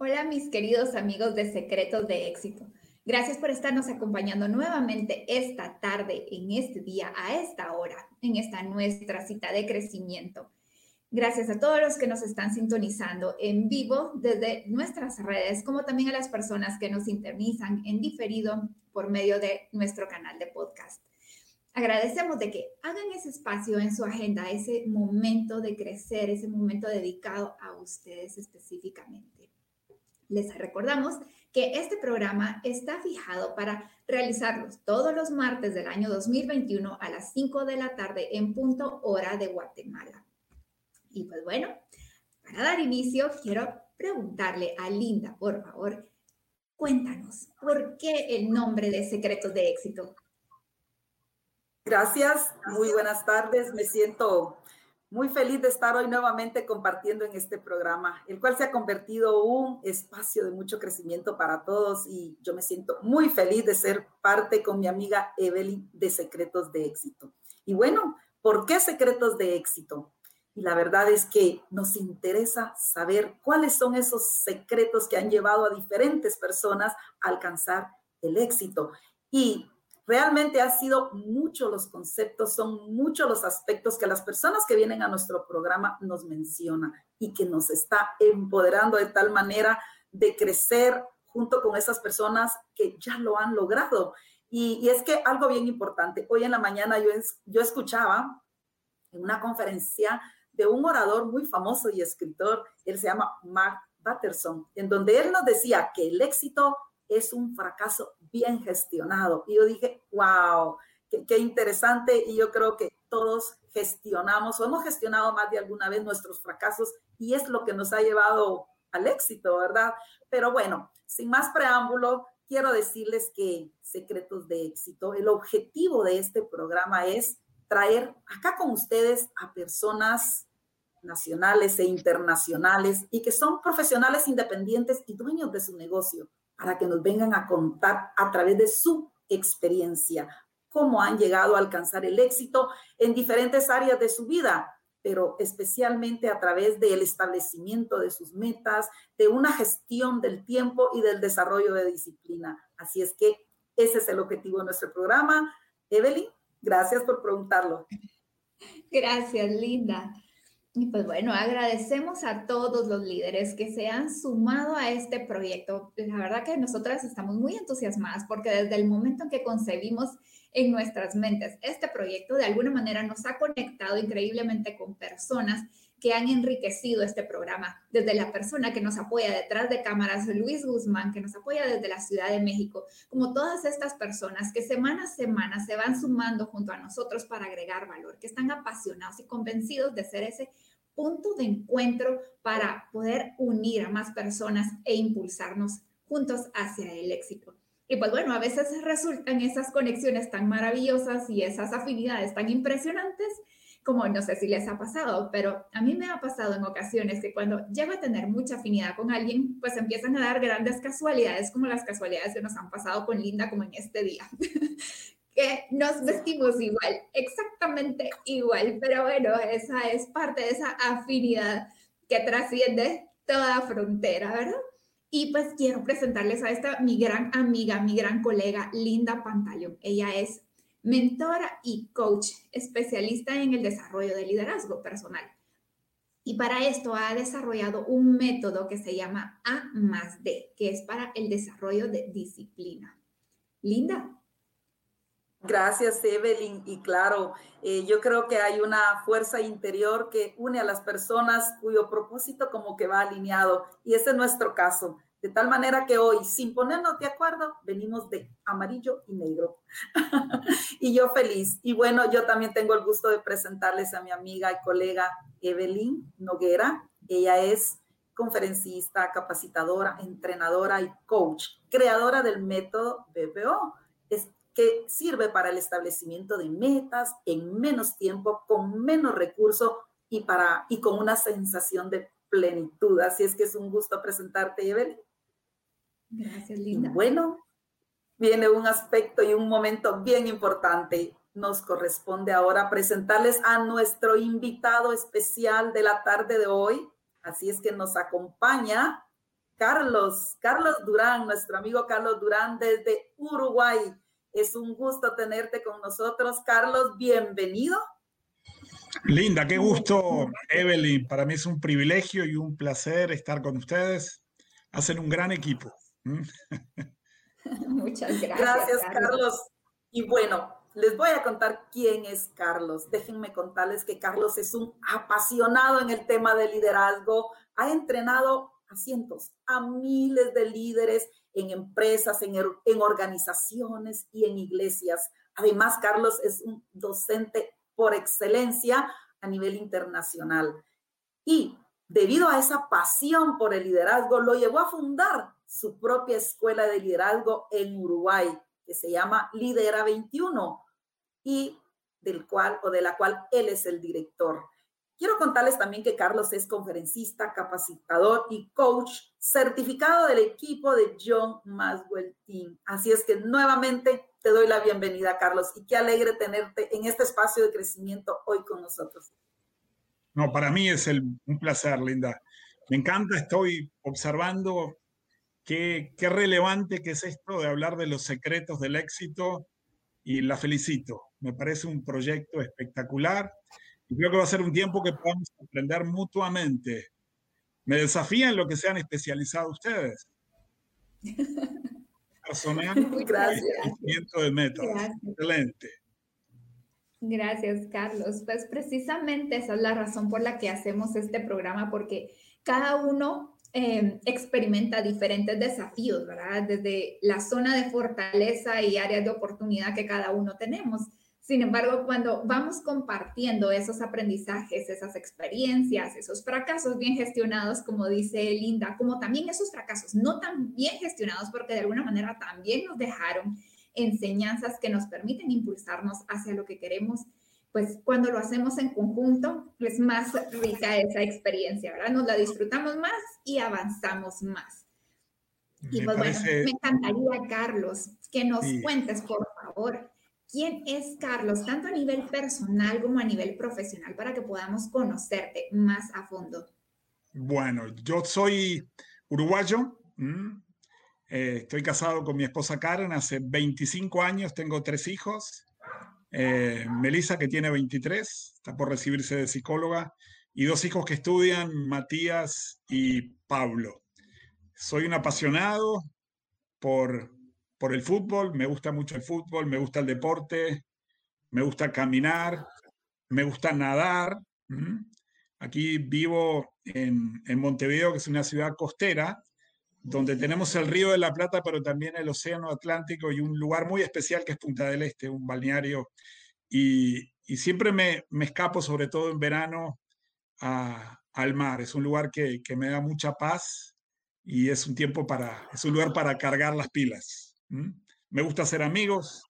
Hola mis queridos amigos de Secretos de Éxito. Gracias por estarnos acompañando nuevamente esta tarde, en este día, a esta hora, en esta nuestra cita de crecimiento. Gracias a todos los que nos están sintonizando en vivo desde nuestras redes, como también a las personas que nos sintonizan en diferido por medio de nuestro canal de podcast. Agradecemos de que hagan ese espacio en su agenda, ese momento de crecer, ese momento dedicado a ustedes específicamente. Les recordamos que este programa está fijado para realizarlos todos los martes del año 2021 a las 5 de la tarde en punto hora de Guatemala. Y pues bueno, para dar inicio, quiero preguntarle a Linda, por favor, cuéntanos, ¿por qué el nombre de Secretos de Éxito? Gracias, muy buenas tardes. Me siento muy feliz de estar hoy nuevamente compartiendo en este programa, el cual se ha convertido un espacio de mucho crecimiento para todos y yo me siento muy feliz de ser parte con mi amiga Evelyn de Secretos de Éxito. Y bueno, ¿por qué Secretos de Éxito? Y la verdad es que nos interesa saber cuáles son esos secretos que han llevado a diferentes personas a alcanzar el éxito. Y Realmente ha sido muchos los conceptos, son muchos los aspectos que las personas que vienen a nuestro programa nos mencionan y que nos está empoderando de tal manera de crecer junto con esas personas que ya lo han logrado. Y, es que algo bien importante, hoy en la mañana yo, yo escuchaba en una conferencia de un orador muy famoso y escritor, él se llama Mark Batterson, en donde él nos decía que el éxito es un fracaso bien gestionado. Y yo dije, wow, qué, interesante. Y yo creo que todos gestionamos o hemos gestionado más de alguna vez nuestros fracasos y es lo que nos ha llevado al éxito, ¿verdad? Pero bueno, sin más preámbulo, quiero decirles que Secretos de Éxito, el objetivo de este programa es traer acá con ustedes a personas nacionales e internacionales y que son profesionales independientes y dueños de su negocio para que nos vengan a contar a través de su experiencia cómo han llegado a alcanzar el éxito en diferentes áreas de su vida, pero especialmente a través del establecimiento de sus metas, de una gestión del tiempo y del desarrollo de disciplina. Así es que ese es el objetivo de nuestro programa. Evelyn, gracias por preguntarlo. Gracias, Linda. Y pues bueno, agradecemos a todos los líderes que se han sumado a este proyecto. La verdad que nosotras estamos muy entusiasmadas porque desde el momento en que concebimos en nuestras mentes este proyecto, de alguna manera nos ha conectado increíblemente con personas que han enriquecido este programa, desde la persona que nos apoya detrás de cámaras, Luis Guzmán, que nos apoya desde la Ciudad de México, como todas estas personas que semana a semana se van sumando junto a nosotros para agregar valor, que están apasionados y convencidos de ser ese punto de encuentro para poder unir a más personas e impulsarnos juntos hacia el éxito. Y pues bueno, a veces resultan esas conexiones tan maravillosas y esas afinidades tan impresionantes como no sé si les ha pasado, pero a mí me ha pasado en ocasiones que cuando llego a tener mucha afinidad con alguien, pues empiezan a dar grandes casualidades como las casualidades que nos han pasado con Linda como en este día. que nos vestimos igual, exactamente igual, pero bueno, esa es parte de esa afinidad que trasciende toda frontera, ¿verdad? Y pues quiero presentarles a esta mi gran amiga, mi gran colega, Linda Pantaleón. Ella es mentora y coach especialista en el desarrollo de liderazgo personal. Y para esto ha desarrollado un método que se llama A más D, que es para el desarrollo de disciplina. Linda, Gracias, Evelyn. Y claro, eh, yo creo que hay una fuerza interior que une a las personas cuyo propósito como que va alineado. Y ese es nuestro caso. De tal manera que hoy, sin ponernos de acuerdo, venimos de amarillo y negro. y yo feliz. Y bueno, yo también tengo el gusto de presentarles a mi amiga y colega Evelyn Noguera. Ella es conferencista, capacitadora, entrenadora y coach, creadora del método BPO que sirve para el establecimiento de metas en menos tiempo, con menos recursos y, para, y con una sensación de plenitud. Así es que es un gusto presentarte, Evelyn. Gracias, Linda. bueno, viene un aspecto y un momento bien importante. Nos corresponde ahora presentarles a nuestro invitado especial de la tarde de hoy. Así es que nos acompaña Carlos, Carlos Durán, nuestro amigo Carlos Durán desde Uruguay. Es un gusto tenerte con nosotros. Carlos, bienvenido. Linda, qué gusto, Evelyn. Para mí es un privilegio y un placer estar con ustedes. Hacen un gran equipo. Muchas gracias. Gracias, Carlos. Y bueno, les voy a contar quién es Carlos. Déjenme contarles que Carlos es un apasionado en el tema de liderazgo. Ha entrenado a cientos, a miles de líderes en empresas, en, en organizaciones y en iglesias. Además, Carlos es un docente por excelencia a nivel internacional. Y debido a esa pasión por el liderazgo, lo llevó a fundar su propia escuela de liderazgo en Uruguay, que se llama Lidera 21 y del cual o de la cual él es el director. Quiero contarles también que Carlos es conferencista, capacitador y coach certificado del equipo de John Maswell Team. Así es que nuevamente te doy la bienvenida, Carlos, y qué alegre tenerte en este espacio de crecimiento hoy con nosotros. No, para mí es un placer, Linda. Me encanta, estoy observando qué, qué relevante que es esto de hablar de los secretos del éxito y la felicito. Me parece un proyecto espectacular y creo que va a ser un tiempo que podamos aprender mutuamente. Me desafían lo que se han especializado ustedes. Personal Gracias. de métodos. Excelente. Gracias, Carlos. Pues precisamente esa es la razón por la que hacemos este programa, porque cada uno Em, experimenta diferentes desafíos, ¿verdad? Desde la zona de fortaleza y áreas de oportunidad que cada uno tenemos. Sin embargo, cuando vamos compartiendo esos aprendizajes, esas experiencias, esos fracasos bien gestionados, como dice Linda, como también esos fracasos no tan bien gestionados, porque de alguna manera también nos dejaron enseñanzas que nos permiten impulsarnos hacia lo que queremos, pues cuando lo hacemos en conjunto es más rica esa experiencia, ¿verdad? Nos la disfrutamos más y avanzamos más. Y pues bueno, me encantaría, Carlos, que nos cuentes, por favor, quién es Carlos, tanto a nivel personal como a nivel profesional, para que podamos conocerte más a fondo. Bueno, yo soy uruguayo. Eh, estoy casado con mi esposa Karen hace 25 años, tengo tres hijos. Eh, Melissa, que tiene 23, está por recibirse de psicóloga, y dos hijos que estudian, Matías y Pablo. Soy un apasionado por, por el fútbol, me gusta mucho el fútbol, me gusta el deporte, me gusta caminar, me gusta nadar. Aquí vivo en, en Montevideo, que es una ciudad costera, donde tenemos el Río de la Plata, pero también el Océano Atlántico y un lugar muy especial que es Punta del Este, un balneario. Y, siempre me, escapo, sobre todo en verano, al mar. Es un lugar que, me da mucha paz y es un tiempo para, es un lugar para cargar las pilas. Me gusta hacer amigos,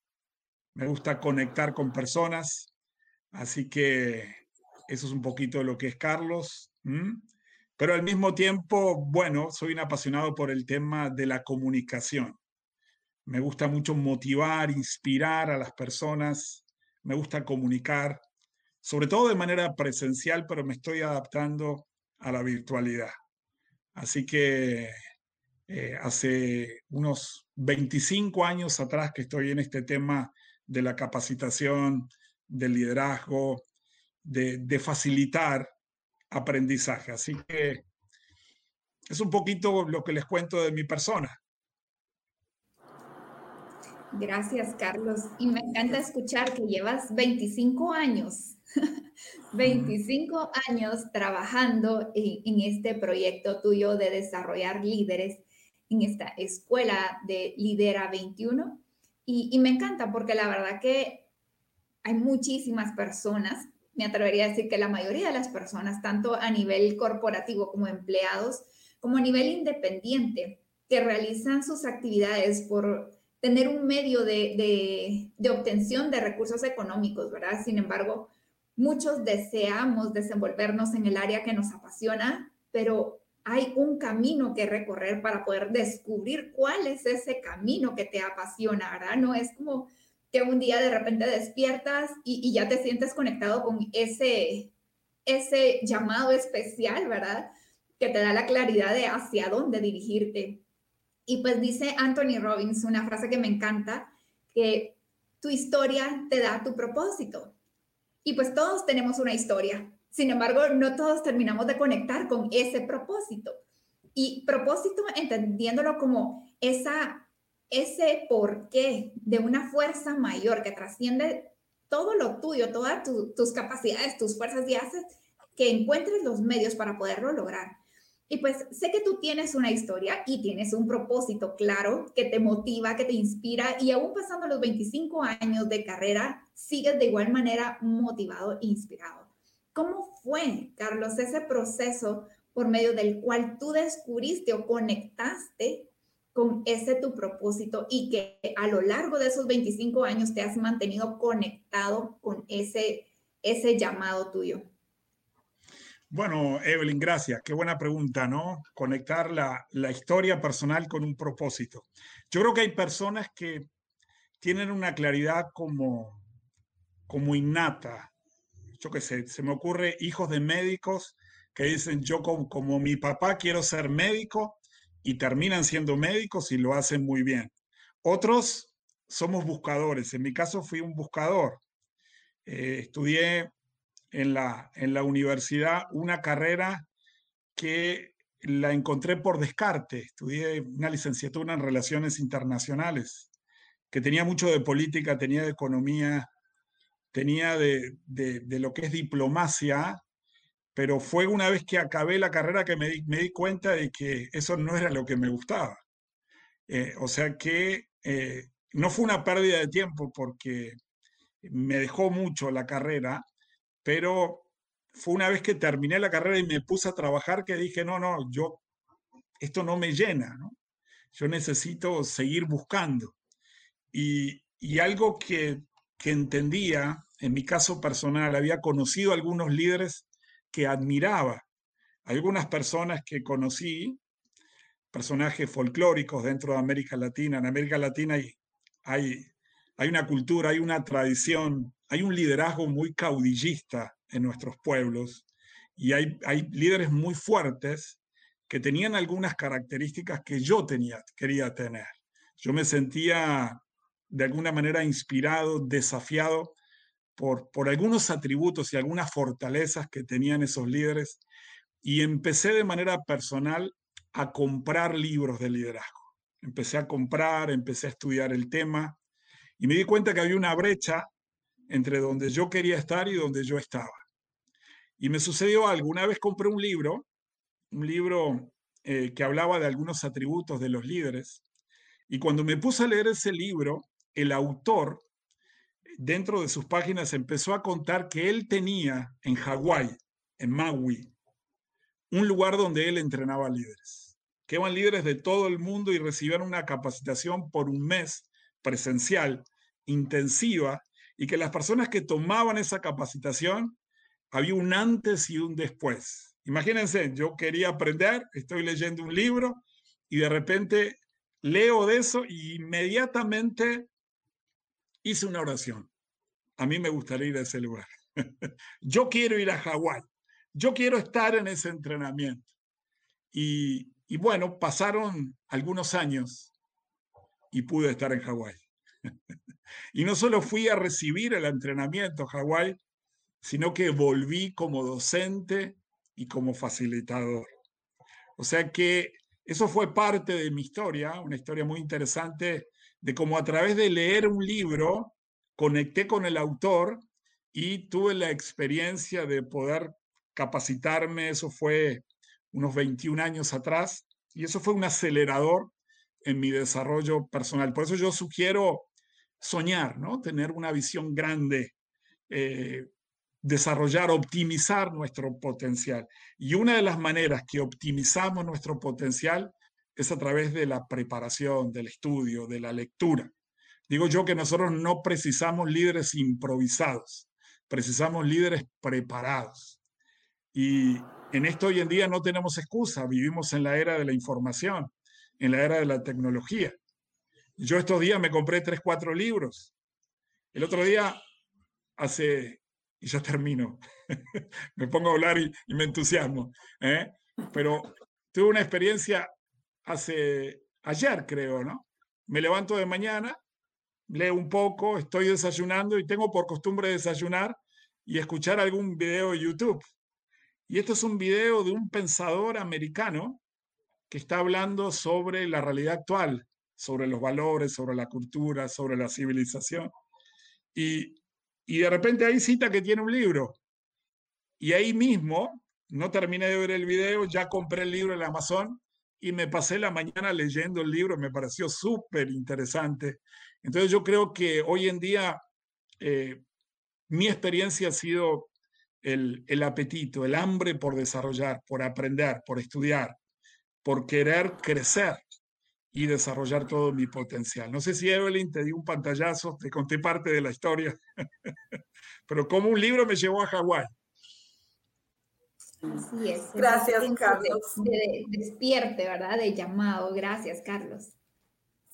me gusta conectar con personas, así que eso es un poquito lo que es Carlos. Pero al mismo tiempo, bueno, soy un apasionado por el tema de la comunicación. Me gusta mucho motivar, inspirar a las personas, me gusta comunicar, sobre todo de manera presencial, pero me estoy adaptando a la virtualidad. Así que eh, hace unos 25 años atrás que estoy en este tema de la capacitación, del liderazgo, de, de facilitar aprendizaje. Así que es un poquito lo que les cuento de mi persona. Gracias, Carlos. Y me encanta escuchar que llevas 25 años, 25 años trabajando en, este proyecto tuyo de desarrollar líderes en esta escuela de Lidera 21. Y, y me encanta porque la verdad que hay muchísimas personas me atrevería a decir que la mayoría de las personas, tanto a nivel corporativo como empleados, como a nivel independiente, que realizan sus actividades por tener un medio de, de, obtención de recursos económicos, ¿verdad? Sin embargo, muchos deseamos desenvolvernos en el área que nos apasiona, pero hay un camino que recorrer para poder descubrir cuál es ese camino que te apasiona, ¿verdad? No es como que un día de repente despiertas y, ya te sientes conectado con ese, ese llamado especial, ¿verdad? que te da la claridad de hacia dónde dirigirte. Y pues dice Anthony Robbins una frase que me encanta, que tu historia te da tu propósito. Y pues todos tenemos una historia. Sin embargo, no todos terminamos de conectar con ese propósito. Y propósito entendiéndolo como esa, ese porqué de una fuerza mayor que trasciende todo lo tuyo, todas tus capacidades, tus fuerzas y haces que encuentres los medios para poderlo lograr. Y pues sé que tú tienes una historia y tienes un propósito claro que te motiva, que te inspira y aún pasando los 25 años de carrera, sigues de igual manera motivado e inspirado. ¿Cómo fue, Carlos, ese proceso por medio del cual tú descubriste o conectaste con ese tu propósito y que a lo largo de esos 25 años te has mantenido conectado con ese, ese llamado tuyo? Bueno, Evelyn, gracias. Qué buena pregunta, ¿no? Conectar la, historia personal con un propósito. Yo creo que hay personas que tienen una claridad como, como innata. Yo qué sé, se me ocurre hijos de médicos que dicen, yo como, como mi papá quiero ser médico y terminan siendo médicos y lo hacen muy bien. Otros somos buscadores. En mi caso fui un buscador. Eh, estudié en la, en la universidad una carrera que la encontré por descarte. Estudié una licenciatura en Relaciones Internacionales, que tenía mucho de política, tenía de economía, tenía de, de, lo que es diplomacia, pero fue una vez que acabé la carrera que me di, me di cuenta de que eso no era lo que me gustaba. Eh, o sea que eh, no fue una pérdida de tiempo porque me dejó mucho la carrera, pero fue una vez que terminé la carrera y me puse a trabajar que dije, no, no, yo, esto no me llena. Yo necesito seguir buscando. Y, algo que, que entendía, en mi caso personal, había conocido algunos líderes que admiraba, algunas personas que conocí, personajes folclóricos dentro de América Latina. En América Latina hay, hay, hay una cultura, hay una tradición hay un liderazgo muy caudillista en nuestros pueblos y hay, hay líderes muy fuertes que tenían algunas características que yo tenía, quería tener. Yo me sentía de alguna manera inspirado, desafiado por, algunos atributos y algunas fortalezas que tenían esos líderes y empecé de manera personal a comprar libros de liderazgo. Empecé a comprar, empecé a estudiar el tema y me di cuenta que había una brecha entre donde yo quería estar y donde yo estaba. Y me sucedió algo. Una vez compré un libro, un libro eh, que hablaba de algunos atributos de los líderes, y cuando me puse a leer ese libro, el autor, dentro de sus páginas, empezó a contar que él tenía en Hawái, en Maui, un lugar donde él entrenaba líderes, que eran líderes de todo el mundo y recibían una capacitación por un mes presencial, intensiva, y que las personas que tomaban esa capacitación, había un antes y un después. Imagínense, yo quería aprender, estoy leyendo un libro y de repente leo de eso y inmediatamente hice una oración. A mí me gustaría ir a ese lugar. yo quiero ir a Hawái. Yo quiero estar en ese entrenamiento. Y, bueno, pasaron algunos años y pude estar en Hawái. Y no solo fui a recibir el entrenamiento Hawái, sino que volví como docente y como facilitador. O sea que eso fue parte de mi historia, una historia muy interesante de cómo a través de leer un libro conecté con el autor y tuve la experiencia de poder capacitarme, eso fue unos 21 años atrás, y eso fue un acelerador en mi desarrollo personal. Por eso yo sugiero soñar, ¿no? Tener una visión grande, eh, desarrollar, optimizar nuestro potencial. Y una de las maneras que optimizamos nuestro potencial es a través de la preparación, del estudio, de la lectura. Digo yo que nosotros no precisamos líderes improvisados, precisamos líderes preparados. Y en esto hoy en día no tenemos excusa, vivimos en la era de la información, en la era de la tecnología. Yo estos días me compré tres, cuatro libros. El otro día, hace, y ya termino, me pongo a hablar y, me entusiasmo. ¿eh? pero tuve una experiencia hace ayer, creo, ¿no? Me levanto de mañana, leo un poco, estoy desayunando y tengo por costumbre desayunar y escuchar algún video de YouTube. Y esto es un video de un pensador americano que está hablando sobre la realidad actual, sobre los valores, sobre la cultura, sobre la civilización. Y, y de repente ahí cita que tiene un libro. Y ahí mismo, no terminé de ver el video, ya compré el libro en Amazon y me pasé la mañana leyendo el libro, me pareció súper interesante. Entonces yo creo que hoy en día eh, mi experiencia ha sido el, el apetito, el hambre por desarrollar, por aprender, por estudiar, por querer crecer y desarrollar todo mi potencial. No sé si Evelyn te dio un pantallazo, te conté parte de la historia, pero como un libro me llevó a Hawái. Así es. Gracias, Carlos. De, despierte, ¿verdad? De llamado. Gracias, Carlos.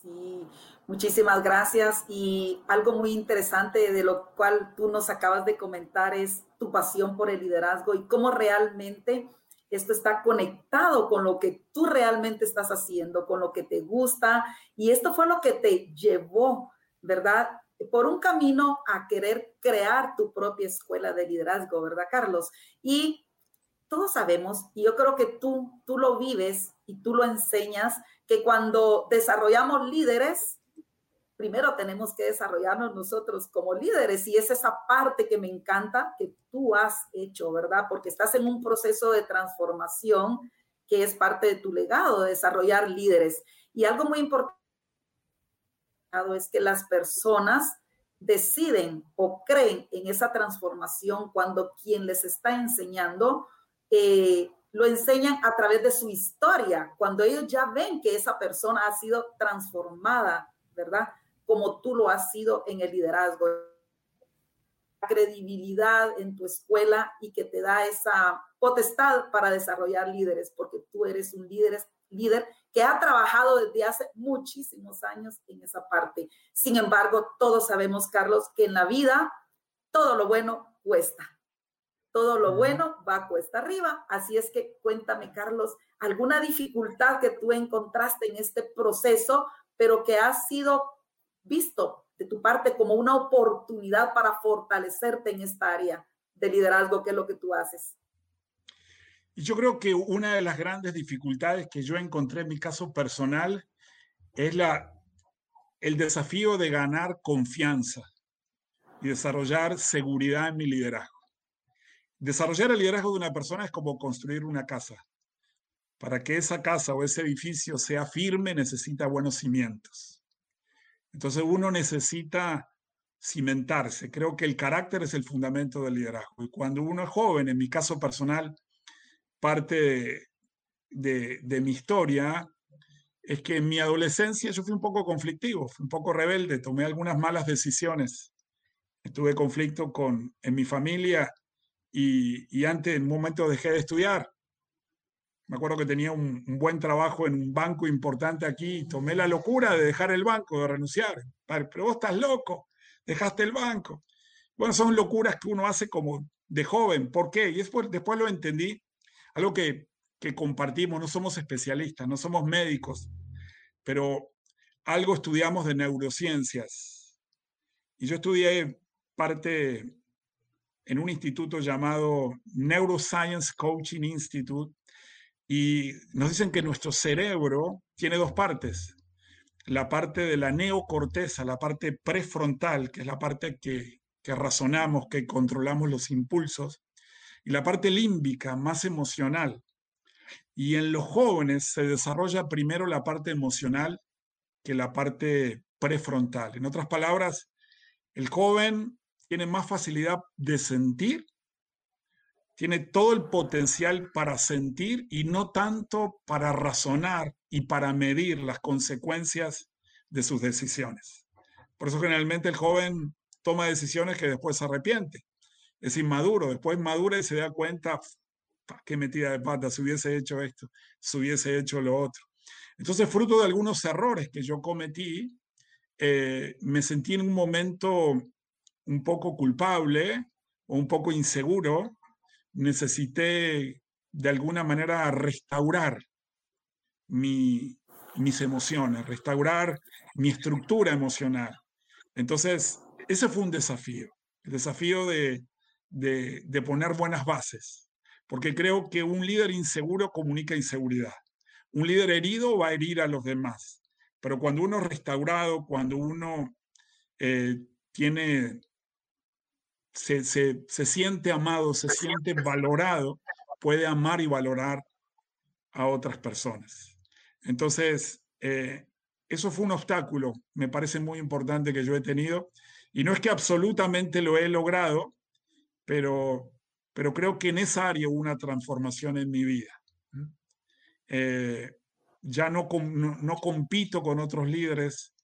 Sí, muchísimas gracias. Y algo muy interesante de lo cual tú nos acabas de comentar es tu pasión por el liderazgo y cómo realmente esto está conectado con lo que tú realmente estás haciendo, con lo que te gusta. Y esto fue lo que te llevó, ¿verdad? Por un camino a querer crear tu propia escuela de liderazgo, ¿verdad, Carlos? Y todos sabemos, y yo creo que tú, tú lo vives y tú lo enseñas, que cuando desarrollamos líderes, primero tenemos que desarrollarnos nosotros como líderes y es esa parte que me encanta que tú has hecho, ¿verdad? Porque estás en un proceso de transformación que es parte de tu legado, de desarrollar líderes. Y algo muy importante es que las personas deciden o creen en esa transformación cuando quien les está enseñando eh, lo enseñan a través de su historia, cuando ellos ya ven que esa persona ha sido transformada, ¿verdad? Como tú lo has sido en el liderazgo. Credibilidad en tu escuela y que te da esa potestad para desarrollar líderes, porque tú eres un líder, líder que ha trabajado desde hace muchísimos años en esa parte. Sin embargo, todos sabemos, Carlos, que en la vida todo lo bueno cuesta todo lo bueno va cuesta arriba. Así es que cuéntame, Carlos, alguna dificultad que tú encontraste en este proceso, pero que ha sido visto de tu parte como una oportunidad para fortalecerte en esta área de liderazgo, que es lo que tú haces. Y yo creo que una de las grandes dificultades que yo encontré en mi caso personal es la, el desafío de ganar confianza y desarrollar seguridad en mi liderazgo. Desarrollar el liderazgo de una persona es como construir una casa. Para que esa casa o ese edificio sea firme necesita buenos cimientos. Entonces uno necesita cimentarse. Creo que el carácter es el fundamento del liderazgo. Y cuando uno es joven, en mi caso personal, parte de, mi historia es que en mi adolescencia yo fui un poco conflictivo, fui un poco rebelde, tomé algunas malas decisiones. Tuve conflicto con, en mi familia y, antes, en un momento, dejé de estudiar. Me acuerdo que tenía un, buen trabajo en un banco importante aquí y tomé la locura de dejar el banco, de renunciar. Pero vos estás loco, dejaste el banco. Bueno, son locuras que uno hace como de joven. ¿Por qué? Y después, después lo entendí. Algo que, que compartimos, no somos especialistas, no somos médicos, pero algo estudiamos de neurociencias. Y yo estudié parte en un instituto llamado Neuroscience Coaching Institute y nos dicen que nuestro cerebro tiene dos partes. La parte de la neocorteza, la parte prefrontal, que es la parte que, que razonamos, que controlamos los impulsos, y la parte límbica, más emocional. Y en los jóvenes se desarrolla primero la parte emocional que la parte prefrontal. En otras palabras, el joven tiene más facilidad de sentir, tiene todo el potencial para sentir y no tanto para razonar y para medir las consecuencias de sus decisiones. Por eso generalmente el joven toma decisiones que después se arrepiente. Es inmaduro, después madura y se da cuenta, qué metida de pata, si hubiese hecho esto, si hubiese hecho lo otro. Entonces, fruto de algunos errores que yo cometí, eh, me sentí en un momento un poco culpable o un poco inseguro, necesité de alguna manera restaurar mis emociones, restaurar mi estructura emocional. Entonces, ese fue un desafío, el desafío de, de poner buenas bases, porque creo que un líder inseguro comunica inseguridad. Un líder herido va a herir a los demás, pero cuando uno es restaurado, cuando uno eh, tiene, se, siente amado, se siente valorado, puede amar y valorar a otras personas. Entonces, eh, eso fue un obstáculo, me parece muy importante que yo he tenido, y no es que absolutamente lo he logrado, pero, pero creo que en esa área hubo una transformación en mi vida. Eh, ya no, no, compito con otros líderes,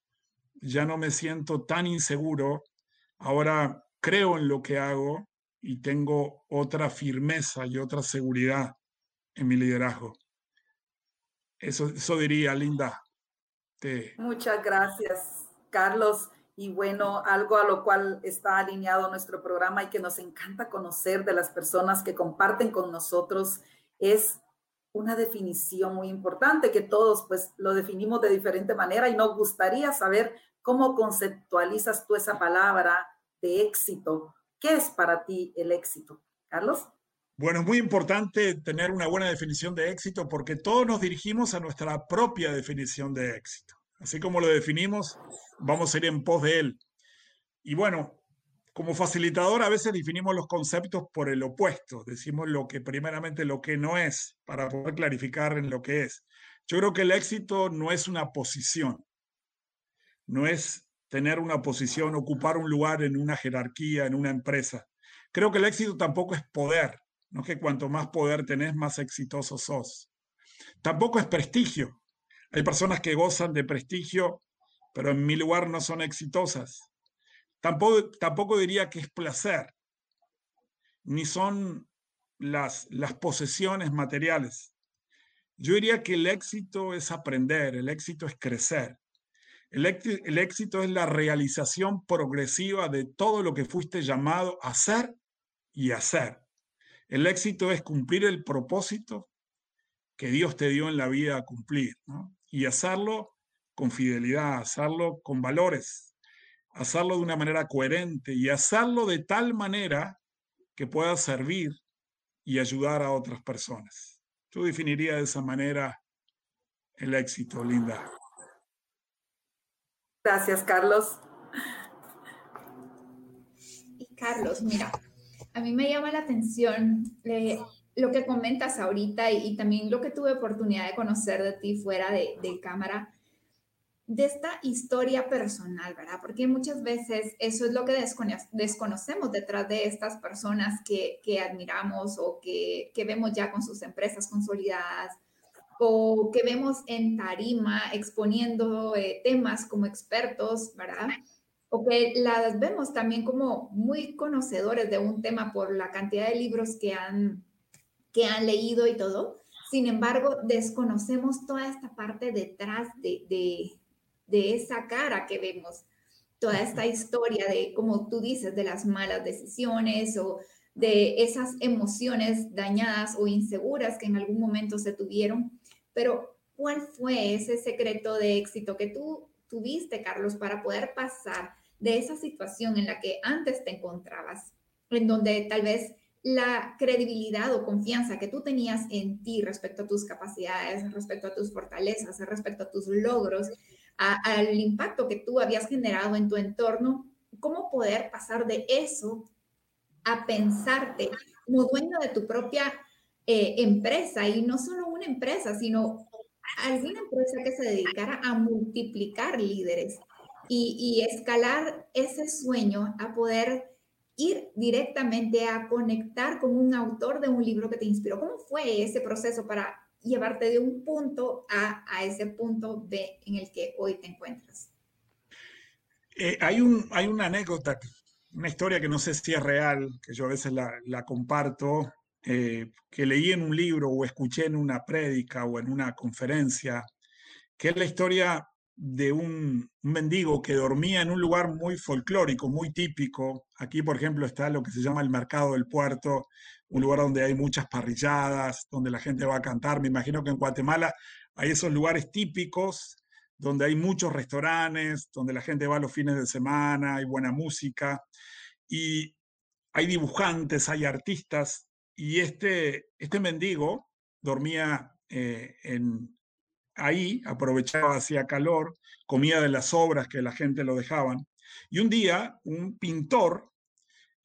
ya no me siento tan inseguro, ahora creo en lo que hago y tengo otra firmeza y otra seguridad en mi liderazgo. Eso, eso diría, Linda. Muchas gracias, Carlos. Y bueno, algo a lo cual está alineado nuestro programa y que nos encanta conocer de las personas que comparten con nosotros es una definición muy importante que todos pues lo definimos de diferente manera y nos gustaría saber cómo conceptualizas tú esa palabra de éxito. ¿Qué es para ti el éxito? Carlos. Bueno, es muy importante tener una buena definición de éxito porque todos nos dirigimos a nuestra propia definición de éxito. Así como lo definimos, vamos a ir en pos de él. Y bueno, como facilitador a veces definimos los conceptos por el opuesto, decimos lo que primeramente lo que no es para poder clarificar en lo que es. Yo creo que el éxito no es una posición, no es tener una posición, ocupar un lugar en una jerarquía, en una empresa. Creo que el éxito tampoco es poder, no es que cuanto más poder tenés, más exitoso sos. Tampoco es prestigio. Hay personas que gozan de prestigio, pero en mi lugar no son exitosas. Tampoco, diría que es placer, ni son las, las posesiones materiales. Yo diría que el éxito es aprender, el éxito es crecer. El, éxito es la realización progresiva de todo lo que fuiste llamado a hacer y hacer. El éxito es cumplir el propósito que Dios te dio en la vida a cumplir y hacerlo con fidelidad, hacerlo con valores, hacerlo de una manera coherente y hacerlo de tal manera que pueda servir y ayudar a otras personas. Yo definiría de esa manera el éxito, Linda. Gracias, Carlos. Y Carlos, mira, a mí me llama la atención eh, lo que comentas ahorita y, también lo que tuve oportunidad de conocer de ti fuera de, de cámara de esta historia personal, ¿verdad? Porque muchas veces eso es lo que desconocemos detrás de estas personas que, admiramos o que, vemos ya con sus empresas consolidadas o que vemos en tarima exponiendo eh, temas como expertos, ¿verdad? O que las vemos también como muy conocedores de un tema por la cantidad de libros que han, que han leído y todo. Sin embargo, desconocemos toda esta parte detrás de, de esa cara que vemos, toda esta historia de, como tú dices, de las malas decisiones o de esas emociones dañadas o inseguras que en algún momento se tuvieron. Pero, ¿cuál fue ese secreto de éxito que tú tuviste, Carlos, para poder pasar de esa situación en la que antes te encontrabas, en donde tal vez la credibilidad o confianza que tú tenías en ti respecto a tus capacidades, respecto a tus fortalezas, respecto a tus logros, al impacto que tú habías generado en tu entorno, cómo poder pasar de eso a pensarte como dueño de tu propia eh, empresa y no solo una empresa, sino alguna empresa que se dedicara a multiplicar líderes y, escalar ese sueño a poder ir directamente a conectar con un autor de un libro que te inspiró. ¿Cómo fue ese proceso para llevarte de un punto A a ese punto B en el que hoy te encuentras. Eh, hay, un, hay una anécdota, una historia que no sé si es real, que yo a veces la comparto, eh, que leí en un libro o escuché en una prédica o en una conferencia, que es la historia de un, un, mendigo que dormía en un lugar muy folclórico, muy típico. Aquí, por ejemplo, está lo que se llama el mercado del puerto, un lugar donde hay muchas parrilladas, donde la gente va a cantar. Me imagino que en Guatemala hay esos lugares típicos donde hay muchos restaurantes, donde la gente va los fines de semana, hay buena música y hay dibujantes, hay artistas. Y este, este mendigo dormía eh, ahí, aprovechaba, hacía calor, comía de las obras que la gente lo dejaban. Y un día, un pintor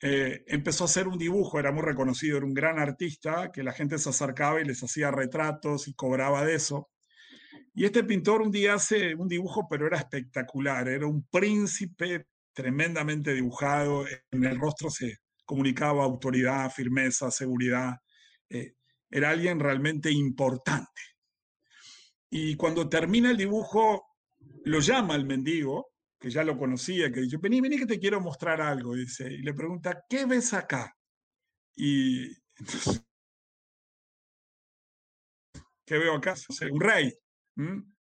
eh, empezó a hacer un dibujo, era muy reconocido, era un gran artista, que la gente se acercaba y les hacía retratos y cobraba de eso. Y este pintor un día hace un dibujo, pero era espectacular, era un príncipe tremendamente dibujado, en el rostro se comunicaba autoridad, firmeza, seguridad, eh, era alguien realmente importante. Y cuando termina el dibujo, lo llama el mendigo, que ya lo conocía, que dice, vení, vení que te quiero mostrar algo, dice, y le pregunta, ¿qué ves acá? Y ¿qué veo acá? Un rey.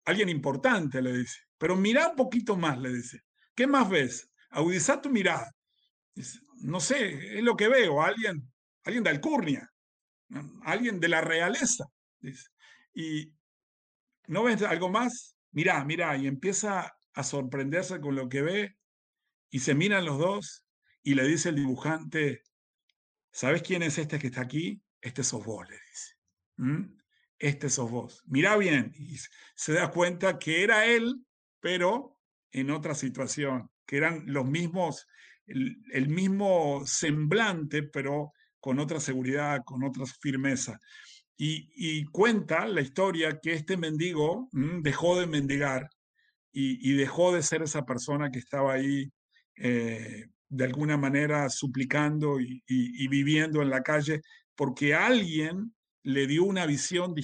Alguien importante, le dice. Pero mira un poquito más, le dice. ¿Qué más ves? Agudiza tu mirada. No sé, es lo que veo. Alguien, alguien de Alcurnia. Alguien de la realeza. Y ¿no ves algo más? Mirá, mirá. Y empieza a sorprenderse con lo que ve. Y se miran los dos. Y le dice el dibujante, ¿sabes quién es este que está aquí? Este sos vos, le dice este sos vos. Mira bien, y se da cuenta que era él, pero en otra situación, que eran los mismos, el, mismo semblante, pero con otra seguridad, con otra firmeza. Y, cuenta la historia que este mendigo mm, dejó de mendigar y, dejó de ser esa persona que estaba ahí eh, de alguna manera suplicando y, y, viviendo en la calle, porque alguien le dio una visión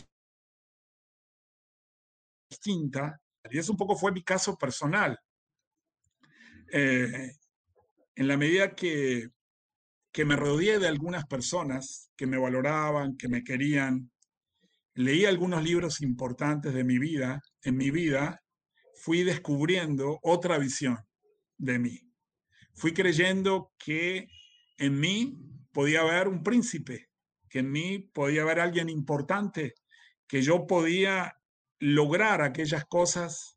distinta, y eso un poco fue mi caso personal. Eh, en la medida que, que me rodeé de algunas personas que me valoraban, que me querían, leí algunos libros importantes de mi vida, en mi vida fui descubriendo otra visión de mí. Fui creyendo que en mí podía haber un príncipe, que en mí podía haber alguien importante, que yo podía lograr aquellas cosas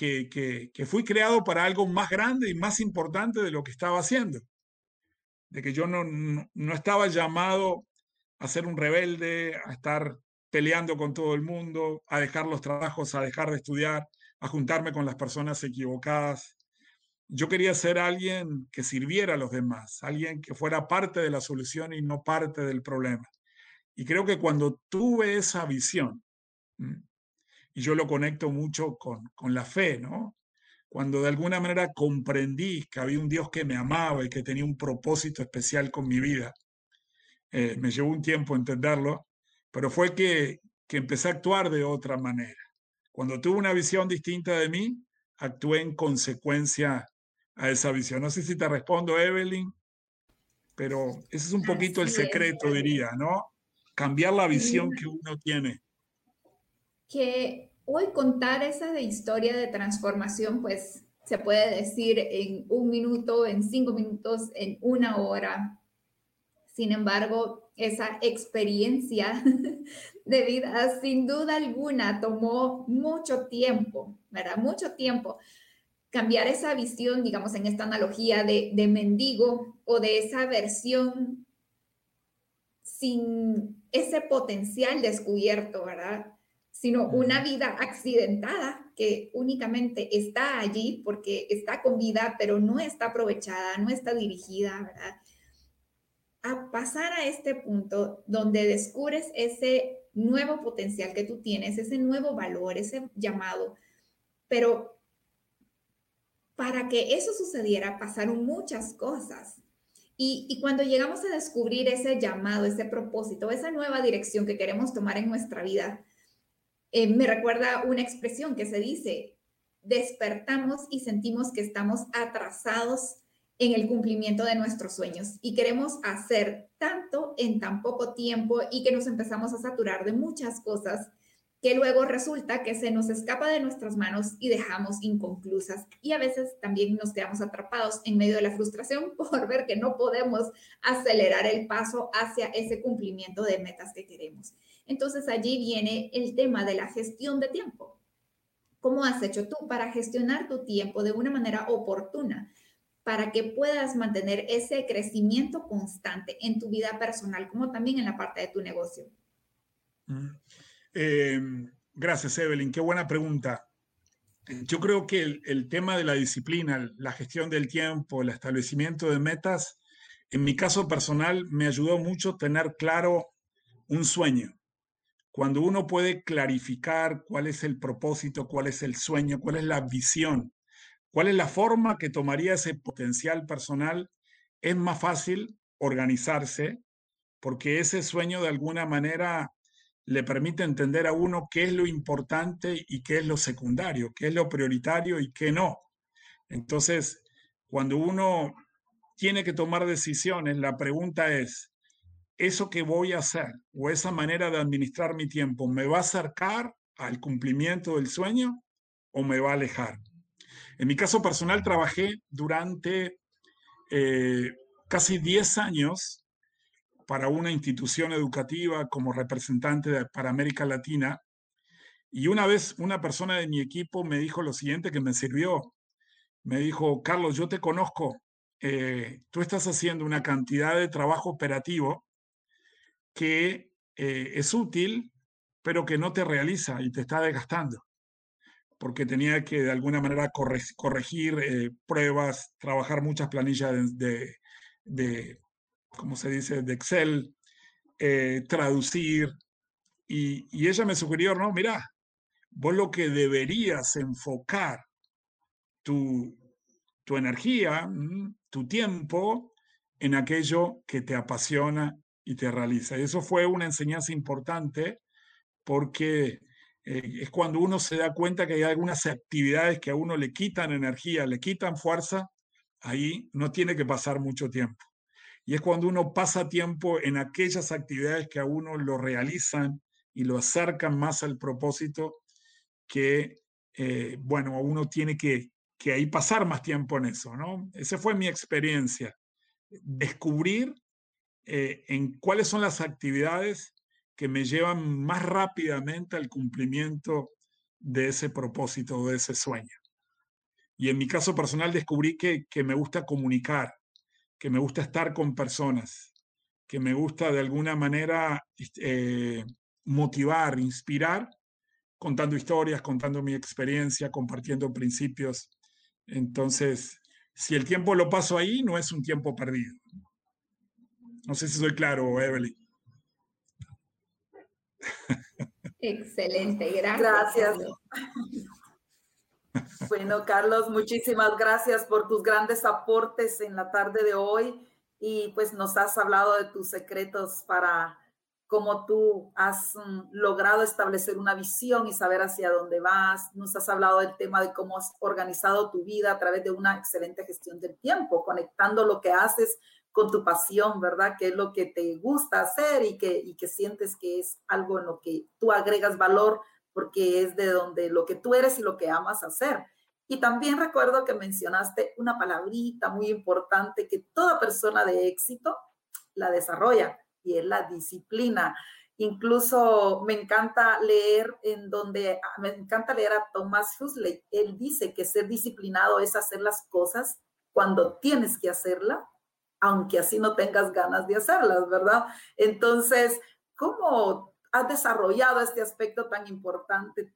que, que, fui creado para algo más grande y más importante de lo que estaba haciendo. De que yo no, no, estaba llamado a ser un rebelde, a estar peleando con todo el mundo, a dejar los trabajos, a dejar de estudiar, a juntarme con las personas equivocadas. Yo quería ser alguien que sirviera a los demás, alguien que fuera parte de la solución y no parte del problema. Y creo que cuando tuve esa visión, y yo lo conecto mucho con, con la fe, ¿no? Cuando de alguna manera comprendí que había un Dios que me amaba y que tenía un propósito especial con mi vida, eh, me llevó un tiempo entenderlo, pero fue que, que empecé a actuar de otra manera. Cuando tuve una visión distinta de mí, actué en consecuencia a esa visión. No sé si te respondo, Evelyn, pero ese es un poquito el secreto, diría, ¿no? Cambiar la visión que uno tiene que hoy contar esa historia de transformación, pues se puede decir en un minuto, en cinco minutos, en una hora. Sin embargo, esa experiencia de vida, sin duda alguna, tomó mucho tiempo, ¿verdad? Mucho tiempo. Cambiar esa visión, digamos, en esta analogía de, de mendigo o de esa versión sin ese potencial descubierto, ¿verdad? Sino una vida accidentada que únicamente está allí porque está con vida, pero no está aprovechada, no está dirigida, ¿verdad? A pasar a este punto donde descubres ese nuevo potencial que tú tienes, ese nuevo valor, ese llamado, pero para que eso sucediera pasaron muchas cosas. Y, y, cuando llegamos a descubrir ese llamado, ese propósito, esa nueva dirección que queremos tomar en nuestra vida, eh, me recuerda una expresión que se dice, despertamos y sentimos que estamos atrasados en el cumplimiento de nuestros sueños y queremos hacer tanto en tan poco tiempo y que nos empezamos a saturar de muchas cosas que luego resulta que se nos escapa de nuestras manos y dejamos inconclusas. Y a veces también nos quedamos atrapados en medio de la frustración por ver que no podemos acelerar el paso hacia ese cumplimiento de metas que queremos. Entonces allí viene el tema de la gestión de tiempo. ¿Cómo has hecho tú para gestionar tu tiempo de una manera oportuna? para que puedas mantener ese crecimiento constante en tu vida personal como también en la parte de tu negocio. Mm. Em, gracias, Evelyn. Qué buena pregunta. Yo creo que el, tema de la disciplina, la gestión del tiempo, el establecimiento de metas, en mi caso personal me ayudó mucho tener claro un sueño. Cuando uno puede clarificar cuál es el propósito, cuál es el sueño, cuál es la visión, cuál es la forma que tomaría ese potencial personal, es más fácil organizarse porque ese sueño de alguna manera le permite entender a uno qué es lo importante y qué es lo secundario, qué es lo prioritario y qué no. Entonces, cuando uno tiene que tomar decisiones, la pregunta es, ¿eso que voy a hacer o esa manera de administrar mi tiempo me va a acercar al cumplimiento del sueño o me va a alejar? En mi caso personal, trabajé durante eh, casi 10 años para una institución educativa como representante para América Latina. Y una vez una persona de mi equipo me dijo lo siguiente que me sirvió. Me dijo, Carlos, yo te conozco. Eh, tú estás haciendo una cantidad de trabajo operativo que eh, es útil, pero que no te realiza y te está desgastando. Porque tenía que de alguna manera corregir eh, pruebas, trabajar muchas planillas de, como se dice, de Excel, eh, traducir. Y, ella me sugirió, no, mira, vos lo que deberías enfocar tu, tu energía, mm, tu tiempo en aquello que te apasiona y te realiza. Y eso fue una enseñanza importante porque eh, es cuando uno se da cuenta que hay algunas actividades que a uno le quitan energía, le quitan fuerza, ahí no tiene que pasar mucho tiempo. Y es cuando uno pasa tiempo en aquellas actividades que a uno lo realizan y lo acercan más al propósito que, eh, bueno, uno tiene que, que ahí pasar más tiempo en eso, ¿no? Esa fue mi experiencia. Descubrir eh, en cuáles son las actividades que me llevan más rápidamente al cumplimiento de ese propósito, de ese sueño. Y en mi caso personal descubrí que, que me gusta comunicar, que me gusta estar con personas, que me gusta de alguna manera eh, motivar, inspirar, contando historias, contando mi experiencia, compartiendo principios. Entonces, si el tiempo lo paso ahí, no es un tiempo perdido. No sé si soy claro, Evelyn. Excelente, gracias. Gracias. Bueno, Carlos, muchísimas gracias por tus grandes aportes en la tarde de hoy y pues nos has hablado de tus secretos para cómo tú has mm, logrado establecer una visión y saber hacia dónde vas. Nos has hablado del tema de cómo has organizado tu vida a través de una excelente gestión del tiempo, conectando lo que haces con tu pasión, ¿verdad? Que es lo que te gusta hacer y que, y que sientes que es algo en lo que tú agregas valor porque es de donde lo que tú eres y lo que amas hacer. Y también recuerdo que mencionaste una palabrita muy importante que toda persona de éxito la desarrolla y es la disciplina. Incluso me encanta leer en donde, me encanta leer a Thomas Huxley. Él dice que ser disciplinado es hacer las cosas cuando tienes que hacerla, aunque así no tengas ganas de hacerlas, ¿verdad? Entonces, ¿cómo has desarrollado este aspecto tan importante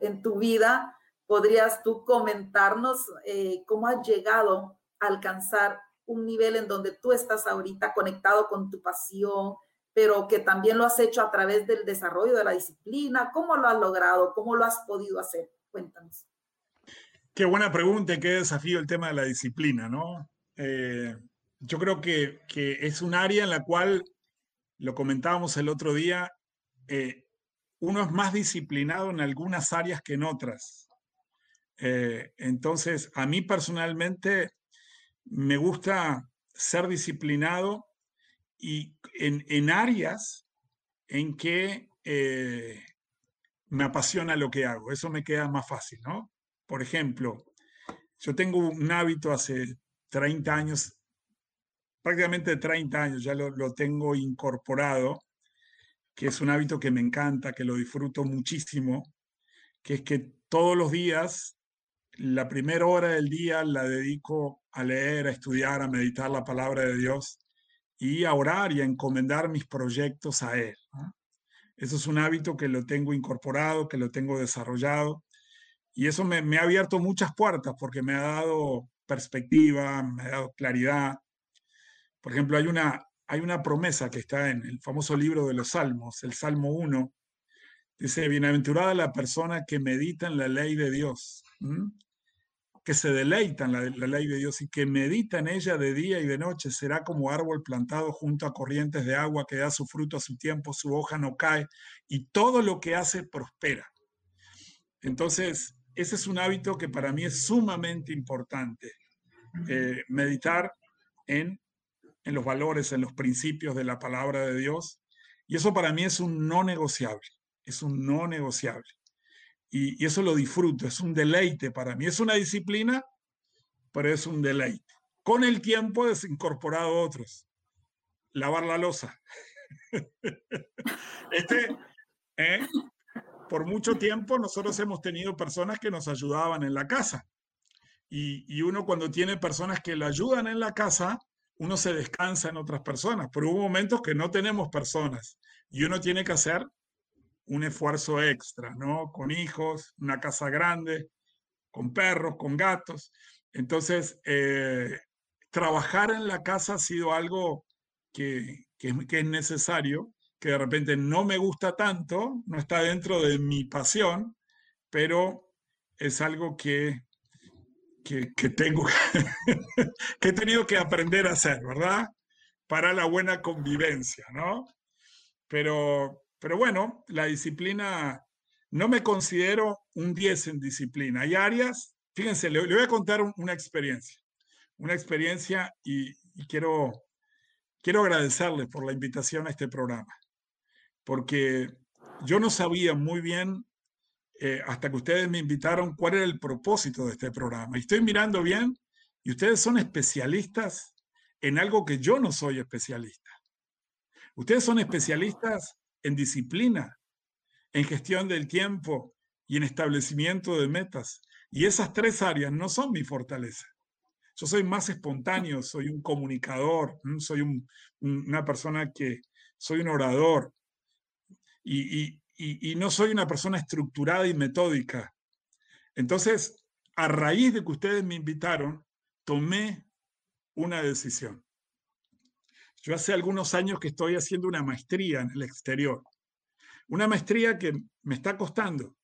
en tu vida. ¿Podrías tú comentarnos eh, cómo has llegado a alcanzar un nivel en donde tú estás ahorita conectado con tu pasión, pero que también lo has hecho a través del desarrollo de la disciplina? ¿Cómo lo has logrado? ¿Cómo lo has podido hacer? Cuéntanos. Qué buena pregunta y qué desafío el tema de la disciplina, ¿no? Eh, yo creo que, que, es un área en la cual, lo comentábamos el otro día, eh, uno es más disciplinado en algunas áreas que en otras. Eh, entonces, a mí personalmente me gusta ser disciplinado y en, áreas en que eh, me apasiona lo que hago, eso me queda más fácil, ¿no? Por ejemplo, yo tengo un hábito hace 30 años, prácticamente 30 años, ya lo, lo tengo incorporado, que es un hábito que me encanta, que lo disfruto muchísimo, que es que todos los días, la primera hora del día la dedico a leer, a estudiar, a meditar la palabra de Dios y a orar y a encomendar mis proyectos a Él. Eso es un hábito que lo tengo incorporado, que lo tengo desarrollado y eso me, me ha abierto muchas puertas porque me ha dado perspectiva, me ha dado claridad. Por ejemplo, hay una, hay una promesa que está en el famoso libro de los Salmos, el Salmo 1. Dice, bienaventurada la persona que medita en la ley de Dios que se deleita en la, ley de Dios y que medita en ella de día y de noche, será como árbol plantado junto a corrientes de agua que da su fruto a su tiempo, su hoja no cae y todo lo que hace prospera. Entonces, ese es un hábito que para mí es sumamente importante, eh, meditar en, en los valores, en los principios de la palabra de Dios. Y eso para mí es un no negociable, es un no negociable y, eso lo disfruto, es un deleite para mí. Es una disciplina, pero es un deleite. Con el tiempo he incorporado otros. Lavar la losa. este, ¿eh? por mucho tiempo nosotros hemos tenido personas que nos ayudaban en la casa. Y, y, uno cuando tiene personas que le ayudan en la casa, uno se descansa en otras personas. Pero hubo momentos que no tenemos personas y uno tiene que hacer un esfuerzo extra, ¿no? Con hijos, una casa grande, con perros, con gatos. Entonces, eh, trabajar en la casa ha sido algo que, que, es necesario, que de repente no me gusta tanto, no está dentro de mi pasión, pero es algo que, que, tengo, que he tenido que aprender a hacer, ¿verdad? Para la buena convivencia, ¿no? Pero, pero bueno, la disciplina, no me considero un 10 en disciplina. Hay áreas, fíjense, le, voy a contar una experiencia, una experiencia y, quiero, quiero agradecerle por la invitación a este programa, porque yo no sabía muy bien eh, hasta que ustedes me invitaron cuál era el propósito de este programa. Y estoy mirando bien y ustedes son especialistas en algo que yo no soy especialista. Ustedes son especialistas en disciplina, en gestión del tiempo y en establecimiento de metas. Y esas tres áreas no son mi fortaleza. Yo soy más espontáneo, soy un comunicador, soy una persona que soy un orador y, y no soy una persona estructurada y metódica. Entonces, a raíz de que ustedes me invitaron, tomé una decisión. Yo hace algunos años que estoy haciendo una maestría en el exterior. Una maestría que me está costando,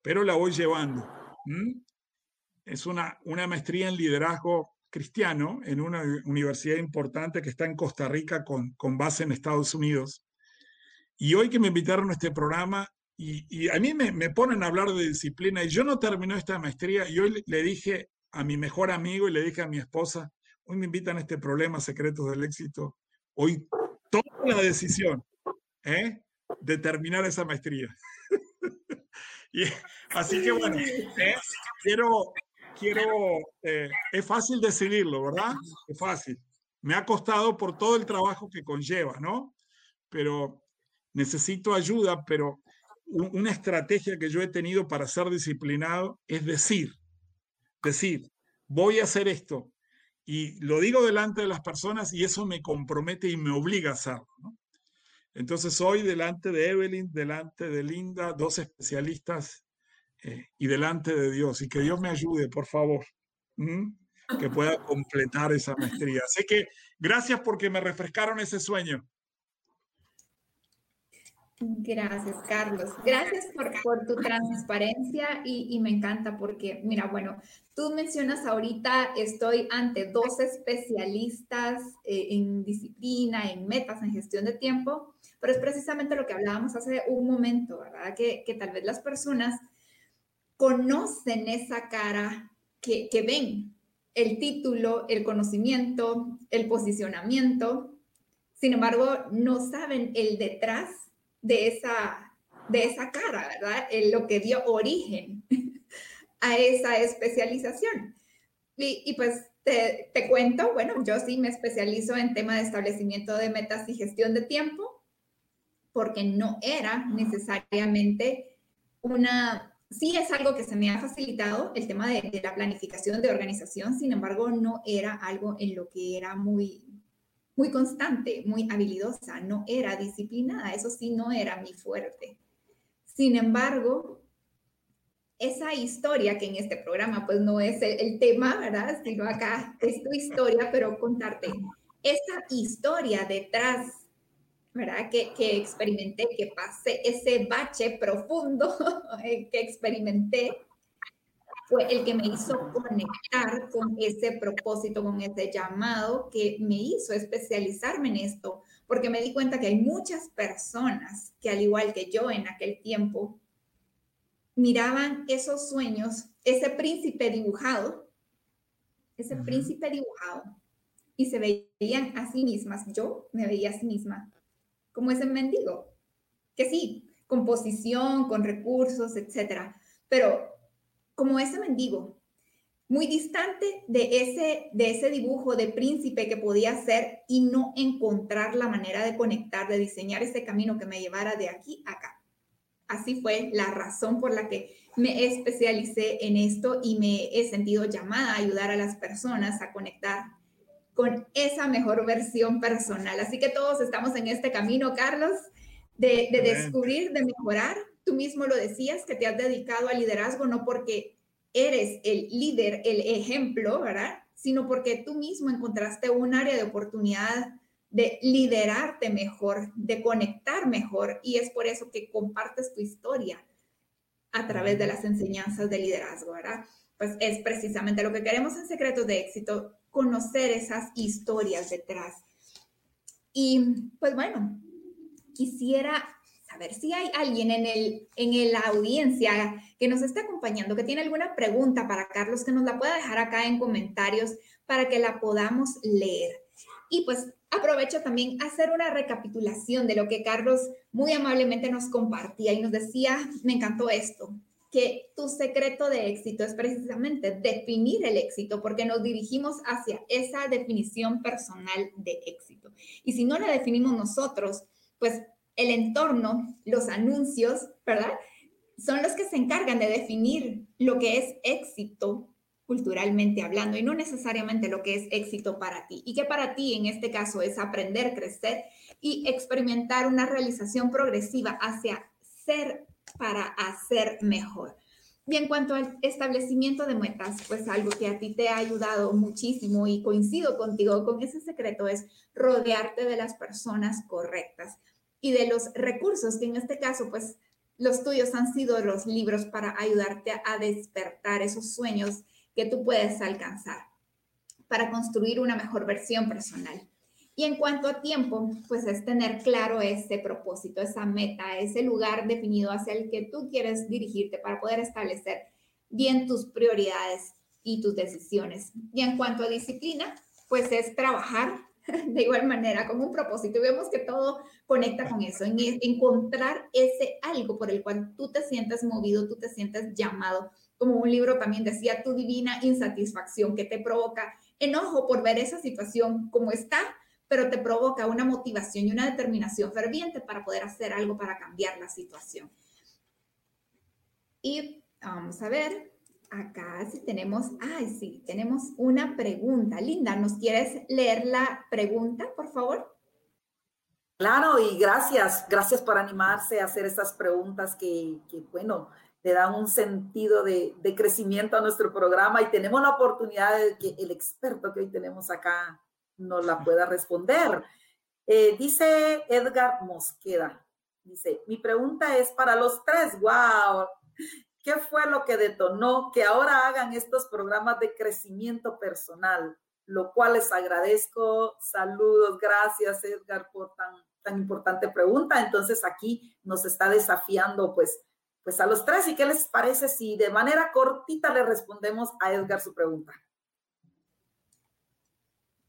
pero la voy llevando. Es una, una maestría en liderazgo cristiano en una universidad importante que está en Costa Rica con, con base en Estados Unidos. Y hoy que me invitaron a este programa, y, y a mí me, me, ponen a hablar de disciplina, y yo no terminé esta maestría, y hoy le dije a mi mejor amigo y le dije a mi esposa, Hoy me invitan a este problema, Secretos del Éxito. Hoy tomo la decisión ¿eh? de terminar esa maestría. y, así que bueno, ¿eh? quiero, quiero, eh, es fácil decidirlo, ¿verdad? Es fácil. Me ha costado por todo el trabajo que conlleva, ¿no? Pero necesito ayuda, pero una estrategia que yo he tenido para ser disciplinado es decir, decir, voy a hacer esto, y lo digo delante de las personas y eso me compromete y me obliga a hacerlo. Entonces hoy delante de Evelyn, delante de Linda, dos especialistas eh, y delante de Dios. Y que Dios me ayude, por favor, que pueda completar esa maestría. Así que gracias porque me refrescaron ese sueño. Gracias, Carlos. Gracias por, por tu transparencia y, y, me encanta porque, mira, bueno, tú mencionas ahorita, estoy ante dos especialistas eh, en disciplina, en metas, en gestión de tiempo, pero es precisamente lo que hablábamos hace un momento, ¿verdad? Que, que tal vez las personas conocen esa cara que, que ven, el título, el conocimiento, el posicionamiento, sin embargo, no saben el detrás de esa, de esa cara, ¿verdad? En lo que dio origen a esa especialización. Y, pues te, te, cuento, bueno, yo sí me especializo en tema de establecimiento de metas y gestión de tiempo, porque no era necesariamente una, sí es algo que se me ha facilitado, el tema de la planificación de organización, sin embargo, no era algo en lo que era muy, muy constante, muy habilidosa, no era disciplinada, eso sí no era mi fuerte. Sin embargo, esa historia que en este programa pues no es el, tema, ¿verdad? Sino acá es tu historia, pero contarte esa historia detrás, ¿verdad? Que, que experimenté, que pasé ese bache profundo que experimenté fue el que me hizo conectar con ese propósito, con ese llamado que me hizo especializarme en esto, porque me di cuenta que hay muchas personas que al igual que yo en aquel tiempo, miraban esos sueños, ese príncipe dibujado, ese príncipe dibujado, y se veían a sí mismas, yo me veía a sí misma, como ese mendigo, que sí, con posición, con recursos, etcétera, pero como ese mendigo, muy distante de ese, de ese dibujo de príncipe que podía ser y no encontrar la manera de conectar, de diseñar ese camino que me llevara de aquí a acá. Así fue la razón por la que me especialicé en esto y me he sentido llamada a ayudar a las personas a conectar con esa mejor versión personal. Así que todos estamos en este camino, Carlos, de, de descubrir, de mejorar, tú mismo lo decías, que te has dedicado al liderazgo no porque eres el líder, el ejemplo, ¿verdad? Sino porque tú mismo encontraste un área de oportunidad de liderarte mejor, de conectar mejor, y es por eso que compartes tu historia a través de las enseñanzas de liderazgo, ¿verdad? Pues es precisamente lo que queremos en Secretos de Éxito, conocer esas historias detrás. Y pues bueno, quisiera a ver si hay alguien en, el, en la audiencia que nos está acompañando, que tiene alguna pregunta para Carlos, que nos la pueda dejar acá en comentarios para que la podamos leer. Y pues aprovecho también hacer una recapitulación de lo que Carlos muy amablemente nos compartía y nos decía, me encantó esto, que tu secreto de éxito es precisamente definir el éxito, porque nos dirigimos hacia esa definición personal de éxito. Y si no la definimos nosotros, pues el entorno, los anuncios, ¿verdad? Son los que se encargan de definir lo que es éxito culturalmente hablando y no necesariamente lo que es éxito para ti. Y que para ti en este caso es aprender, crecer y experimentar una realización progresiva hacia ser para hacer mejor. Y en cuanto al establecimiento de metas, pues algo que a ti te ha ayudado muchísimo y coincido contigo con ese secreto es rodearte de las personas correctas y de los recursos, que en este caso, pues los tuyos han sido los libros para ayudarte a despertar esos sueños que tú puedes alcanzar para construir una mejor versión personal. Y en cuanto a tiempo, pues es tener claro ese propósito, esa meta, ese lugar definido hacia el que tú quieres dirigirte para poder establecer bien tus prioridades y tus decisiones. Y en cuanto a disciplina, pues es trabajar de igual manera, con un propósito. Y vemos que todo conecta con eso, en encontrar ese algo por el cual tú te sientes movido, tú te sientes llamado. Como un libro también decía, tu divina insatisfacción que te provoca enojo por ver esa situación como está, pero te provoca una motivación y una determinación ferviente para poder hacer algo para cambiar la situación. Y vamos a ver, acá sí tenemos, ay, sí, tenemos una pregunta. Linda, ¿nos quieres leer la pregunta, por favor? Claro, y gracias, gracias por animarse a hacer esas preguntas que, que bueno, le dan un sentido de, de, crecimiento a nuestro programa y tenemos la oportunidad de que el experto que hoy tenemos acá nos la pueda responder. Eh, dice Edgar Mosqueda, dice, mi pregunta es para los tres, wow, ¿Qué fue lo que detonó que ahora hagan estos programas de crecimiento personal? Lo cual les agradezco. Saludos, gracias Edgar por tan, tan importante pregunta. Entonces aquí nos está desafiando pues, pues a los tres. ¿Y qué les parece si de manera cortita le respondemos a Edgar su pregunta?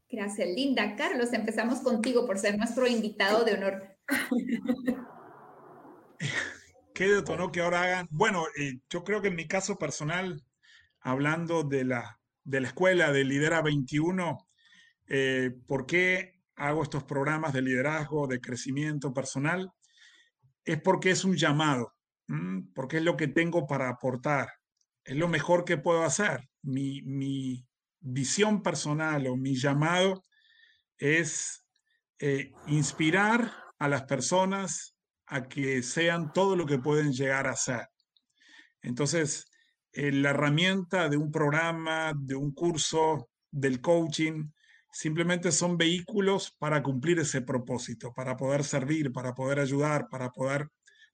Gracias, Linda. Carlos, empezamos contigo por ser nuestro invitado de honor. ¿Qué detonó que ahora hagan? Bueno, eh, yo creo que en mi caso personal, hablando de la, de la escuela de Lidera 21, eh, ¿por qué hago estos programas de liderazgo, de crecimiento personal? Es porque es un llamado, porque es lo que tengo para aportar, es lo mejor que puedo hacer. Mi, mi visión personal o mi llamado es eh, inspirar a las personas a que sean todo lo que pueden llegar a ser. Entonces, eh, la herramienta de un programa, de un curso, del coaching, simplemente son vehículos para cumplir ese propósito, para poder servir, para poder ayudar, para poder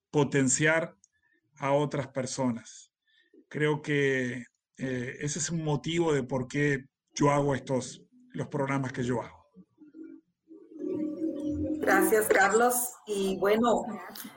potenciar a otras personas. Creo que eh, ese es un motivo de por qué yo hago estos, los programas que yo hago. Gracias, Carlos. Y bueno,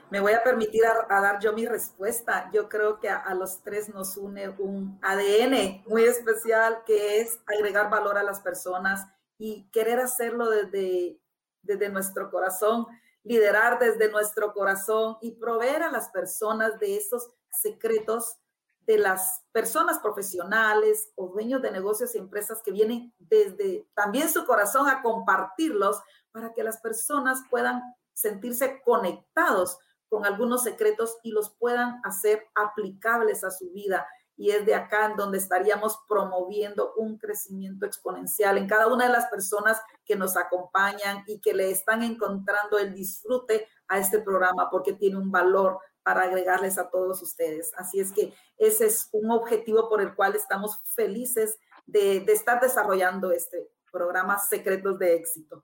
me voy a permitir a, dar yo mi respuesta. Yo creo que a, los tres nos une un ADN muy especial que es agregar valor a las personas y querer hacerlo desde, desde nuestro corazón, liderar desde nuestro corazón y proveer a las personas de esos secretos de las personas profesionales o dueños de negocios y empresas que vienen desde también su corazón a compartirlos para que las personas puedan sentirse conectados con algunos secretos y los puedan hacer aplicables a su vida. Y es de acá en donde estaríamos promoviendo un crecimiento exponencial en cada una de las personas que nos acompañan y que le están encontrando el disfrute a este programa porque tiene un valor para agregarles a todos ustedes. Así es que ese es un objetivo por el cual estamos felices de, de estar desarrollando este programa Secretos de Éxito.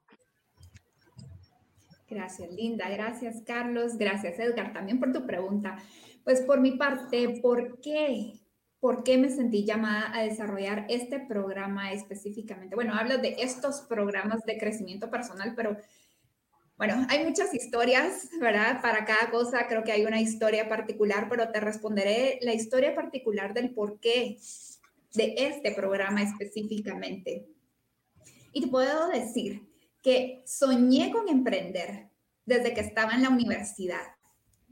Gracias, Linda. Gracias, Carlos. Gracias, Edgar, también por tu pregunta. Pues por mi parte, ¿por qué? ¿Por qué me sentí llamada a desarrollar este programa específicamente? Bueno, hablo de estos programas de crecimiento personal, pero bueno, hay muchas historias, ¿verdad? Para cada cosa creo que hay una historia particular, pero te responderé la historia particular del por qué de este programa específicamente. Y te puedo decir que soñé con emprender desde que estaba en la universidad.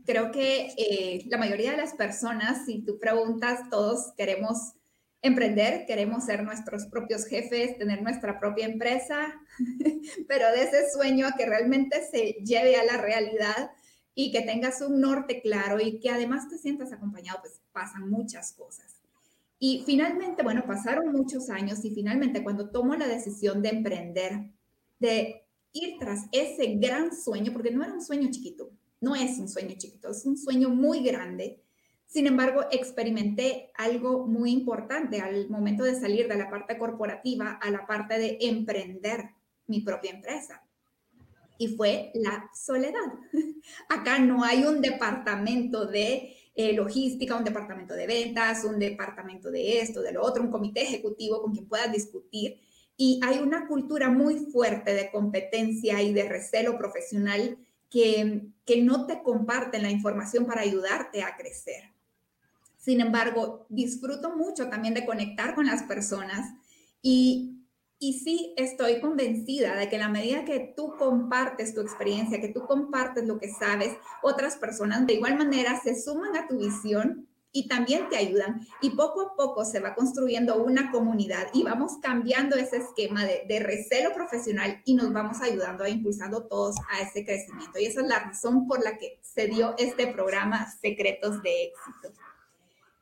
Creo que eh, la mayoría de las personas, si tú preguntas, todos queremos emprender, queremos ser nuestros propios jefes, tener nuestra propia empresa, pero de ese sueño a que realmente se lleve a la realidad y que tengas un norte claro y que además te sientas acompañado, pues pasan muchas cosas. Y finalmente, bueno, pasaron muchos años y finalmente cuando tomo la decisión de emprender, de ir tras ese gran sueño, porque no era un sueño chiquito, no es un sueño chiquito, es un sueño muy grande. Sin embargo, experimenté algo muy importante al momento de salir de la parte corporativa a la parte de emprender mi propia empresa. Y fue la soledad. Acá no hay un departamento de eh, logística, un departamento de ventas, un departamento de esto, de lo otro, un comité ejecutivo con quien puedas discutir y hay una cultura muy fuerte de competencia y de recelo profesional que, que no te comparten la información para ayudarte a crecer. Sin embargo, disfruto mucho también de conectar con las personas y, y sí estoy convencida de que la medida que tú compartes tu experiencia, que tú compartes lo que sabes, otras personas de igual manera se suman a tu visión y también te ayudan. Y poco a poco se va construyendo una comunidad y vamos cambiando ese esquema de, recelo profesional y nos vamos ayudando a impulsando todos a ese crecimiento. Y esa es la razón por la que se dio este programa Secretos de Éxito.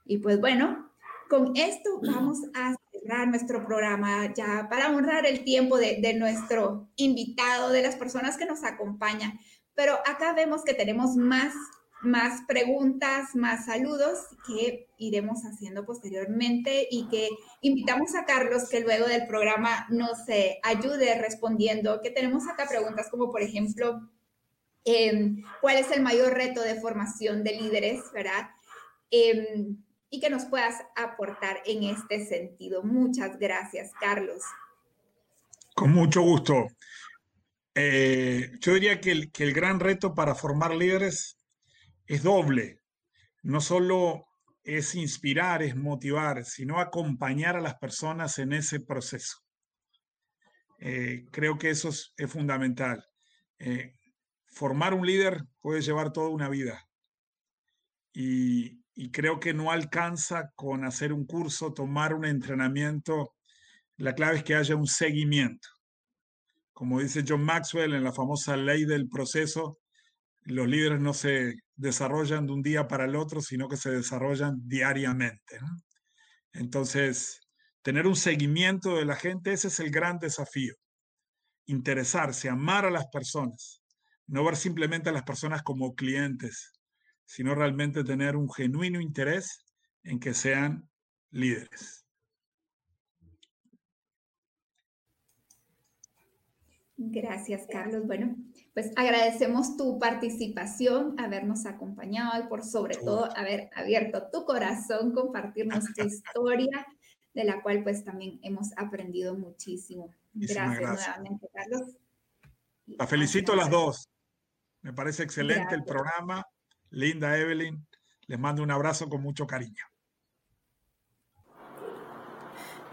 Y pues bueno, con esto vamos a cerrar nuestro programa ya para honrar el tiempo de, de nuestro invitado, de las personas que nos acompañan. Pero acá vemos que tenemos más más preguntas, más saludos que iremos haciendo posteriormente y que invitamos a Carlos que luego del programa nos ayude respondiendo, que tenemos acá preguntas como por ejemplo, em, ¿cuál es el mayor reto de formación de líderes, verdad? Em, y que nos puedas aportar en este sentido. Muchas gracias, Carlos. Con mucho gusto. Eh, yo diría que el, que el gran reto para formar líderes es doble. No solo es inspirar, es motivar, sino acompañar a las personas en ese proceso. Eh, creo que eso es, fundamental. Eh, formar un líder puede llevar toda una vida. y, y creo que no alcanza con hacer un curso, tomar un entrenamiento. La clave es que haya un seguimiento. Como dice John Maxwell en la famosa ley del proceso, los líderes no se desarrollan de un día para el otro, sino que se desarrollan diariamente. Entonces, tener un seguimiento de la gente, ese es el gran desafío. Interesarse, amar a las personas, no ver simplemente a las personas como clientes, sino realmente tener un genuino interés en que sean líderes. Gracias, Carlos. Bueno, pues agradecemos tu participación, habernos acompañado y por sobre todo haber abierto tu corazón, compartirnos tu historia, de la cual pues también hemos aprendido muchísimo. Gracias, nuevamente, Carlos. La felicito a las dos. Me parece excelente el programa. Linda Evelyn, les mando un abrazo con mucho cariño.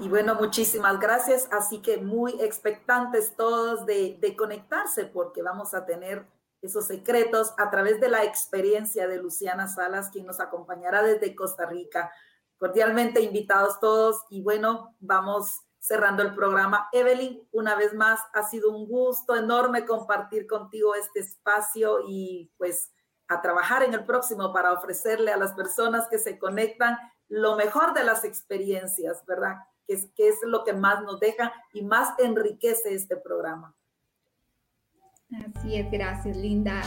Y bueno, muchísimas gracias. Así que muy expectantes todos de, conectarse porque vamos a tener esos secretos a través de la experiencia de Luciana Salas, quien nos acompañará desde Costa Rica. Cordialmente invitados todos y bueno, vamos cerrando el programa. Evelyn, una vez más, ha sido un gusto enorme compartir contigo este espacio y pues a trabajar en el próximo para ofrecerle a las personas que se conectan lo mejor de las experiencias, ¿verdad? Que es, es lo que más nos deja y más enriquece este programa. Así es, gracias, Linda.